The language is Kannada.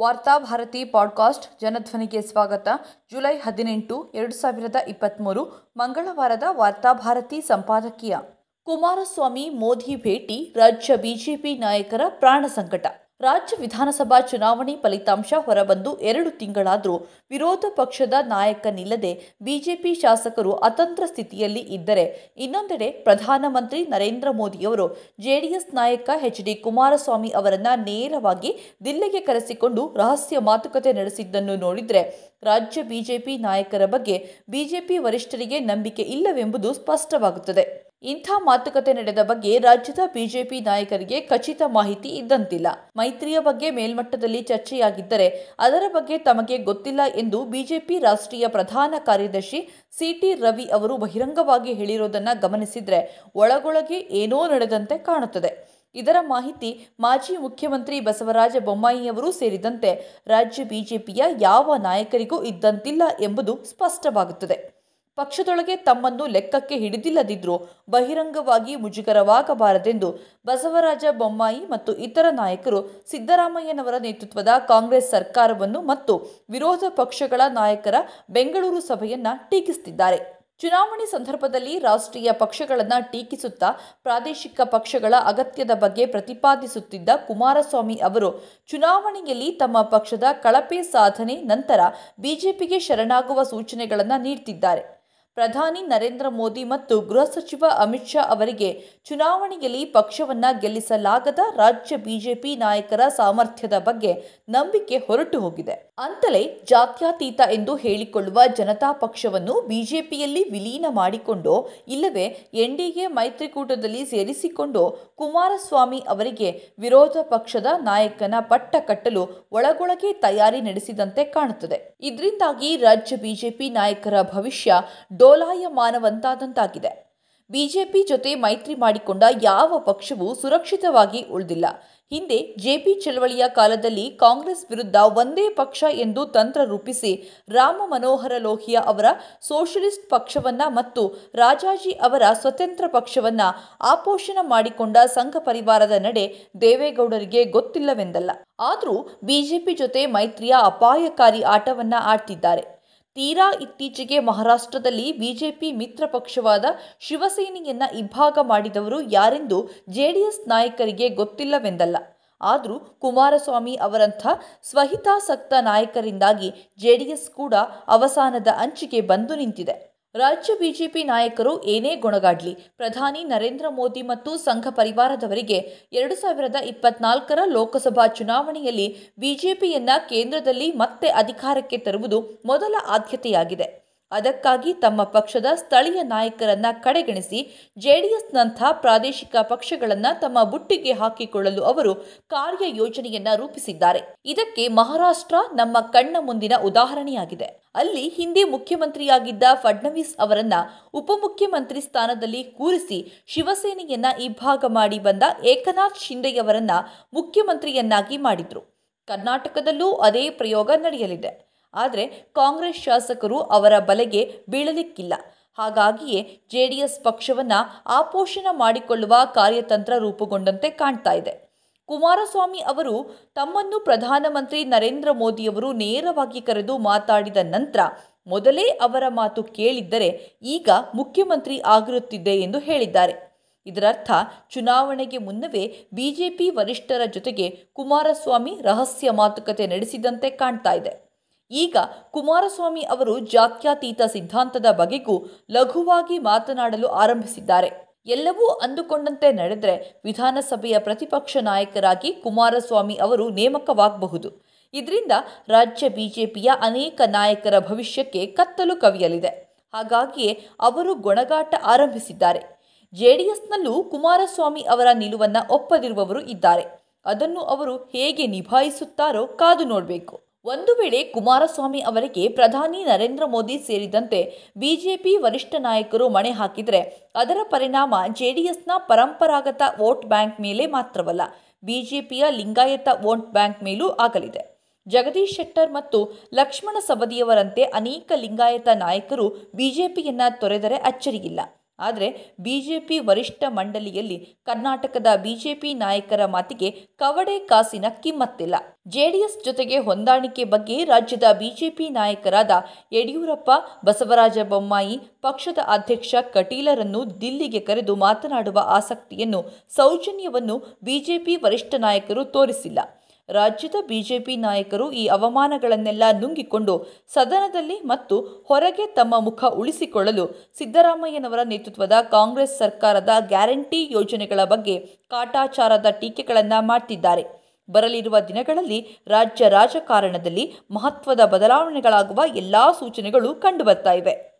ವಾರ್ತಾಭಾರತಿ ಪಾಡ್ಕಾಸ್ಟ್ ಜನಧ್ವನಿಗೆ ಸ್ವಾಗತ. ಜುಲೈ ಹದಿನೆಂಟು, ಎರಡು ಸಾವಿರದ ಇಪ್ಪತ್ತ್ಮೂರು ಮಂಗಳವಾರದ ವಾರ್ತಾಭಾರತಿ ಸಂಪಾದಕೀಯ. ಕುಮಾರಸ್ವಾಮಿ ಮೋದಿ ಭೇಟಿ, ರಾಜ್ಯ ಬಿಜೆಪಿ ನಾಯಕರ ಪ್ರಾಣ ಸಂಕಟ. ರಾಜ್ಯ ವಿಧಾನಸಭಾ ಚುನಾವಣೆ ಫಲಿತಾಂಶ ಹೊರಬಂದು ಎರಡು ತಿಂಗಳಾದರೂ ವಿರೋಧ ಪಕ್ಷದ ನಾಯಕನಿಲ್ಲದೆ ಬಿಜೆಪಿ ಶಾಸಕರು ಅತಂತ್ರ ಸ್ಥಿತಿಯಲ್ಲಿ ಇದ್ದರೆ ಇನ್ನೊಂದೆಡೆ ಪ್ರಧಾನಮಂತ್ರಿ ನರೇಂದ್ರ ಮೋದಿಯವರು ಜೆಡಿಎಸ್ ನಾಯಕ ಎಚ್ ಡಿ ಕುಮಾರಸ್ವಾಮಿ ಅವರನ್ನು ನೇರವಾಗಿ ದಿಲ್ಲಿಗೆ ಕರೆಸಿಕೊಂಡು ರಹಸ್ಯ ಮಾತುಕತೆ ನಡೆಸಿದ್ದನ್ನು ನೋಡಿದರೆ ರಾಜ್ಯ ಬಿಜೆಪಿ ನಾಯಕರ ಬಗ್ಗೆ ಬಿಜೆಪಿ ವರಿಷ್ಠರಿಗೆ ನಂಬಿಕೆ ಇಲ್ಲವೆಂಬುದು ಸ್ಪಷ್ಟವಾಗುತ್ತದೆ. ಇಂಥ ಮಾತುಕತೆ ನಡೆದ ಬಗ್ಗೆ ರಾಜ್ಯದ ಬಿಜೆಪಿ ನಾಯಕರಿಗೆ ಖಚಿತ ಮಾಹಿತಿ ಇದ್ದಂತಿಲ್ಲ. ಮೈತ್ರಿಯ ಬಗ್ಗೆ ಮೇಲ್ಮಟ್ಟದಲ್ಲಿ ಚರ್ಚೆಯಾಗಿದ್ದರೆ ಅದರ ಬಗ್ಗೆ ತಮಗೆ ಗೊತ್ತಿಲ್ಲ ಎಂದು ಬಿಜೆಪಿ ರಾಷ್ಟ್ರೀಯ ಪ್ರಧಾನ ಕಾರ್ಯದರ್ಶಿ ಸಿಟಿ ರವಿ ಅವರು ಬಹಿರಂಗವಾಗಿ ಹೇಳಿರೋದನ್ನ ಗಮನಿಸಿದ್ರೆ ಒಳಗೊಳಗೆ ಏನೋ ನಡೆದಂತೆ ಕಾಣುತ್ತದೆ. ಇದರ ಮಾಹಿತಿ ಮಾಜಿ ಮುಖ್ಯಮಂತ್ರಿ ಬಸವರಾಜ ಬೊಮ್ಮಾಯಿಯವರೂ ಸೇರಿದಂತೆ ರಾಜ್ಯ ಬಿಜೆಪಿಯ ಯಾವ ನಾಯಕರಿಗೂ ಇದ್ದಂತಿಲ್ಲ ಎಂಬುದು ಸ್ಪಷ್ಟವಾಗುತ್ತದೆ. ಪಕ್ಷದೊಳಗೆ ತಮ್ಮನ್ನು ಲೆಕ್ಕಕ್ಕೆ ಹಿಡಿದಿಲ್ಲದಿದ್ರೂ ಬಹಿರಂಗವಾಗಿ ಮುಜುಗರವಾಗಬಾರದೆಂದು ಬಸವರಾಜ ಬೊಮ್ಮಾಯಿ ಮತ್ತು ಇತರ ನಾಯಕರು ಸಿದ್ದರಾಮಯ್ಯನವರ ನೇತೃತ್ವದ ಕಾಂಗ್ರೆಸ್ ಸರ್ಕಾರವನ್ನು ಮತ್ತು ವಿರೋಧ ಪಕ್ಷಗಳ ನಾಯಕರ ಬೆಂಗಳೂರು ಸಭೆಯನ್ನ ಟೀಕಿಸುತ್ತಿದ್ದಾರೆ. ಚುನಾವಣೆ ಸಂದರ್ಭದಲ್ಲಿ ರಾಷ್ಟ್ರೀಯ ಪಕ್ಷಗಳನ್ನು ಟೀಕಿಸುತ್ತಾ ಪ್ರಾದೇಶಿಕ ಪಕ್ಷಗಳ ಅಗತ್ಯದ ಬಗ್ಗೆ ಪ್ರತಿಪಾದಿಸುತ್ತಿದ್ದ ಕುಮಾರಸ್ವಾಮಿ ಅವರು, ಚುನಾವಣೆಯಲ್ಲಿ ತಮ್ಮ ಪಕ್ಷದ ಕಳಪೆ ಸಾಧನೆ ನಂತರ ಬಿಜೆಪಿಗೆ ಶರಣಾಗುವ ಸೂಚನೆಗಳನ್ನು ನೀಡುತ್ತಿದ್ದಾರೆ ಪ್ರಧಾನಿ ನರೇಂದ್ರ ಮೋದಿ ಮತ್ತು ಗೃಹ ಸಚಿವ ಅಮಿತ್ ಶಾ ಅವರಿಗೆ ಚುನಾವಣೆಯಲ್ಲಿ ಪಕ್ಷವನ್ನ ಗೆಲ್ಲಿಸಲಾಗದ ರಾಜ್ಯ ಬಿಜೆಪಿ ನಾಯಕರ ಸಾಮರ್ಥ್ಯದ ಬಗ್ಗೆ ನಂಬಿಕೆ ಹೊರಟು ಹೋಗಿದೆ. ಅಂತಲೇ ಜಾತ್ಯತೀತ ಎಂದು ಹೇಳಿಕೊಳ್ಳುವ ಜನತಾ ಪಕ್ಷವನ್ನು ಬಿಜೆಪಿಯಲ್ಲಿ ವಿಲೀನ ಮಾಡಿಕೊಂಡೋ, ಇಲ್ಲವೇ ಎನ್ಡಿಎ ಮೈತ್ರಿಕೂಟದಲ್ಲಿ ಸೇರಿಸಿಕೊಂಡೋ ಕುಮಾರಸ್ವಾಮಿ ಅವರಿಗೆ ವಿರೋಧ ಪಕ್ಷದ ನಾಯಕನ ಪಟ್ಟ ಕಟ್ಟಲು ಒಳಗೊಳಗೆ ತಯಾರಿ ನಡೆಸಿದಂತೆ ಕಾಣುತ್ತದೆ. ಇದರಿಂದಾಗಿ ರಾಜ್ಯ ಬಿಜೆಪಿ ನಾಯಕರ ಭವಿಷ್ಯ ಡೋಲಾಯಮಾನವಂತಾದಂತಾಗಿದೆ ಬಿಜೆಪಿ ಜೊತೆ ಮೈತ್ರಿ ಮಾಡಿಕೊಂಡ ಯಾವ ಪಕ್ಷವೂ ಸುರಕ್ಷಿತವಾಗಿ ಉಳಿದಿಲ್ಲ. ಹಿಂದೆ ಜೆಪಿ ಚಳವಳಿಯ ಕಾಲದಲ್ಲಿ ಕಾಂಗ್ರೆಸ್ ವಿರುದ್ಧ ಒಂದೇ ಪಕ್ಷ ಎಂದು ತಂತ್ರ ರೂಪಿಸಿ ರಾಮ ಮನೋಹರ ಲೋಹಿಯಾ ಅವರ ಸೋಷಲಿಸ್ಟ್ ಪಕ್ಷವನ್ನ ಮತ್ತು ರಾಜಾಜಿ ಅವರ ಸ್ವತಂತ್ರ ಪಕ್ಷವನ್ನ ಆಪೋಷಣ ಮಾಡಿಕೊಂಡ ಸಂಘ ಪರಿವಾರದ ನಡೆ ದೇವೇಗೌಡರಿಗೆ ಗೊತ್ತಿಲ್ಲವೆಂದಲ್ಲ. ಆದರೂ ಬಿಜೆಪಿ ಜೊತೆ ಮೈತ್ರಿಯ ಅಪಾಯಕಾರಿ ಆಟವನ್ನ ಆಡ್ತಿದ್ದಾರೆ. ತೀರಾ ಇತ್ತೀಚೆಗೆ ಮಹಾರಾಷ್ಟ್ರದಲ್ಲಿ ಬಿಜೆಪಿ ಮಿತ್ರ ಪಕ್ಷವಾದ ಶಿವಸೇನೆಯನ್ನ ಇಬ್ಬಾಗ ಮಾಡಿದವರು ಯಾರೆಂದು ಜೆಡಿಎಸ್ ನಾಯಕರಿಗೆ ಗೊತ್ತಿಲ್ಲವೆಂದಲ್ಲ. ಆದರೂ ಕುಮಾರಸ್ವಾಮಿ ಅವರಂಥ ಸ್ವಹಿತಾಸಕ್ತ ನಾಯಕರಿಂದಾಗಿ ಜೆಡಿಎಸ್ ಕೂಡ ಅವಸಾನದ ಅಂಚಿಗೆ ಬಂದು ನಿಂತಿದೆ. ರಾಜ್ಯ ಬಿಜೆಪಿ ನಾಯಕರು ಏನೇ ಗೊಣಗಾಡ್ಲಿ, ಪ್ರಧಾನಿ ನರೇಂದ್ರ ಮೋದಿ ಮತ್ತು ಸಂಘ ಪರಿವಾರದವರಿಗೆ ಎರಡು ಸಾವಿರದ ಇಪ್ಪತ್ನಾಲ್ಕರ ಲೋಕಸಭಾ ಚುನಾವಣೆಯಲ್ಲಿ ಬಿಜೆಪಿಯನ್ನ ಕೇಂದ್ರದಲ್ಲಿ ಮತ್ತೆ ಅಧಿಕಾರಕ್ಕೆ ತರುವುದು ಮೊದಲ ಆದ್ಯತೆಯಾಗಿದೆ. ಅದಕ್ಕಾಗಿ ತಮ್ಮ ಪಕ್ಷದ ಸ್ಥಳೀಯ ನಾಯಕರನ್ನ ಕಡೆಗಣಿಸಿ ಜೆಡಿಎಸ್ನಂಥ ಪ್ರಾದೇಶಿಕ ಪಕ್ಷಗಳನ್ನ ತಮ್ಮ ಬುಟ್ಟಿಗೆ ಹಾಕಿಕೊಳ್ಳಲು ಅವರು ಕಾರ್ಯ ಯೋಜನೆಯನ್ನ ರೂಪಿಸಿದ್ದಾರೆ. ಇದಕ್ಕೆ ಮಹಾರಾಷ್ಟ್ರ ನಮ್ಮ ಕಣ್ಣ ಮುಂದಿನ ಉದಾಹರಣೆಯಾಗಿದೆ. ಅಲ್ಲಿ ಹಿಂದೆ ಮುಖ್ಯಮಂತ್ರಿಯಾಗಿದ್ದ ಫಡ್ನವೀಸ್ ಅವರನ್ನ ಉಪಮುಖ್ಯಮಂತ್ರಿ ಸ್ಥಾನದಲ್ಲಿ ಕೂರಿಸಿ ಶಿವಸೇನೆಯನ್ನ ಇಬ್ಬಾಗ ಮಾಡಿ ಬಂದ ಏಕನಾಥ್ ಶಿಂದೆಯವರನ್ನ ಮುಖ್ಯಮಂತ್ರಿಯನ್ನಾಗಿ ಮಾಡಿದ್ರು. ಕರ್ನಾಟಕದಲ್ಲೂ ಅದೇ ಪ್ರಯೋಗ ನಡೆಯಲಿದೆ. ಆದರೆ ಕಾಂಗ್ರೆಸ್ ಶಾಸಕರು ಅವರ ಬಲೆಗೆ ಬೀಳಲಿಕ್ಕಿಲ್ಲ. ಹಾಗಾಗಿಯೇ ಜೆಡಿಎಸ್ ಪಕ್ಷವನ್ನು ಆಪೋಷಣ ಮಾಡಿಕೊಳ್ಳುವ ಕಾರ್ಯತಂತ್ರ ರೂಪುಗೊಂಡಂತೆ ಕಾಣ್ತಾ ಇದೆ. ಕುಮಾರಸ್ವಾಮಿ ಅವರು ತಮ್ಮನ್ನು ಪ್ರಧಾನಮಂತ್ರಿ ನರೇಂದ್ರ ಮೋದಿಯವರು ನೇರವಾಗಿ ಕರೆದು ಮಾತಾಡಿದ ನಂತರ ಮೊದಲೇ ಅವರ ಮಾತು ಕೇಳಿದ್ದರೆ ಈಗ ಮುಖ್ಯಮಂತ್ರಿ ಆಗಿರುತ್ತಿದ್ದೆ ಎಂದು ಹೇಳಿದ್ದಾರೆ. ಇದರರ್ಥ ಚುನಾವಣೆಗೆ ಮುನ್ನವೇ ಬಿಜೆಪಿ ವರಿಷ್ಠರ ಜೊತೆಗೆ ಕುಮಾರಸ್ವಾಮಿ ರಹಸ್ಯ ಮಾತುಕತೆ ನಡೆಸಿದಂತೆ ಕಾಣ್ತಾ ಇದೆ. ಈಗ ಕುಮಾರಸ್ವಾಮಿ ಅವರು ಜಾತ್ಯತೀತ ಸಿದ್ಧಾಂತದ ಬಗೆಗೂ ಲಘುವಾಗಿ ಮಾತನಾಡಲು ಆರಂಭಿಸಿದ್ದಾರೆ. ಎಲ್ಲವೂ ಅಂದುಕೊಂಡಂತೆ ನಡೆದರೆ ವಿಧಾನಸಭೆಯ ಪ್ರತಿಪಕ್ಷ ನಾಯಕರಾಗಿ ಕುಮಾರಸ್ವಾಮಿ ಅವರು ನೇಮಕವಾಗಬಹುದು. ಇದರಿಂದ ರಾಜ್ಯ ಬಿಜೆಪಿಯ ಅನೇಕ ನಾಯಕರ ಭವಿಷ್ಯಕ್ಕೆ ಕತ್ತಲು ಕವಿಯಲಿದೆ. ಹಾಗಾಗಿಯೇ ಅವರು ಗೊಣಗಾಟ ಆರಂಭಿಸಿದ್ದಾರೆ. ಜೆಡಿಎಸ್ನಲ್ಲೂ ಕುಮಾರಸ್ವಾಮಿ ಅವರ ನಿಲುವನ್ನು ಒಪ್ಪದಿರುವವರು ಇದ್ದಾರೆ. ಅದನ್ನು ಅವರು ಹೇಗೆ ನಿಭಾಯಿಸುತ್ತಾರೋ ಕಾದು ನೋಡಬೇಕು. ಒಂದು ವೇಳೆ ಕುಮಾರಸ್ವಾಮಿ ಅವರಿಗೆ ಪ್ರಧಾನಿ ನರೇಂದ್ರ ಮೋದಿ ಸೇರಿದಂತೆ ಬಿಜೆಪಿ ವರಿಷ್ಠ ನಾಯಕರು ಮಣೆ ಹಾಕಿದರೆ ಅದರ ಪರಿಣಾಮ ಜೆಡಿಎಸ್ನ ಪರಂಪರಾಗತ ವೋಟ್ ಬ್ಯಾಂಕ್ ಮೇಲೆ ಮಾತ್ರವಲ್ಲ, ಬಿಜೆಪಿಯ ಲಿಂಗಾಯತ ವೋಟ್ ಬ್ಯಾಂಕ್ ಮೇಲೂ ಆಗಲಿದೆ. ಜಗದೀಶ್ ಶೆಟ್ಟರ್ ಮತ್ತು ಲಕ್ಷ್ಮಣ ಸವದಿಯವರಂತೆ ಅನೇಕ ಲಿಂಗಾಯತ ನಾಯಕರು ಬಿಜೆಪಿಯನ್ನ ತೊರೆದರೆ ಅಚ್ಚರಿಯಿಲ್ಲ. ಆದರೆ ಬಿಜೆಪಿ ವರಿಷ್ಠ ಮಂಡಳಿಯಲ್ಲಿ ಕರ್ನಾಟಕದ ಬಿಜೆಪಿ ನಾಯಕರ ಮಾತಿಗೆ ಕವಡೆ ಕಾಸಿನ ಕಿಮ್ಮತ್ತಿಲ್ಲ. ಜೆಡಿಎಸ್ ಜೊತೆಗೆ ಹೊಂದಾಣಿಕೆ ಬಗ್ಗೆ ರಾಜ್ಯದ ಬಿಜೆಪಿ ನಾಯಕರಾದ ಯಡಿಯೂರಪ್ಪ, ಬಸವರಾಜ ಬೊಮ್ಮಾಯಿ, ಪಕ್ಷದ ಅಧ್ಯಕ್ಷ ಕಟೀಲರನ್ನು ದಿಲ್ಲಿಗೆ ಕರೆದು ಮಾತನಾಡುವ ಆಸಕ್ತಿಯನ್ನು, ಸೌಜನ್ಯವನ್ನು ಬಿಜೆಪಿ ವರಿಷ್ಠ ನಾಯಕರು ತೋರಿಸಿಲ್ಲ. ರಾಜ್ಯದ ಬಿಜೆಪಿ ನಾಯಕರು ಈ ಅವಮಾನಗಳನ್ನೆಲ್ಲ ನುಂಗಿಕೊಂಡು ಸದನದಲ್ಲಿ ಮತ್ತು ಹೊರಗೆ ತಮ್ಮ ಮುಖ ಉಳಿಸಿಕೊಳ್ಳಲು ಸಿದ್ದರಾಮಯ್ಯನವರ ನೇತೃತ್ವದ ಕಾಂಗ್ರೆಸ್ ಸರ್ಕಾರದ ಗ್ಯಾರಂಟಿ ಯೋಜನೆಗಳ ಬಗ್ಗೆ ಕಾಟಾಚಾರದ ಟೀಕೆಗಳನ್ನು ಮಾಡ್ತಿದ್ದಾರೆ. ಬರಲಿರುವ ದಿನಗಳಲ್ಲಿ ರಾಜ್ಯ ರಾಜಕಾರಣದಲ್ಲಿ ಮಹತ್ವದ ಬದಲಾವಣೆಗಳಾಗುವ ಎಲ್ಲಾ ಸೂಚನೆಗಳು ಕಂಡುಬರ್ತಾ ಇವೆ.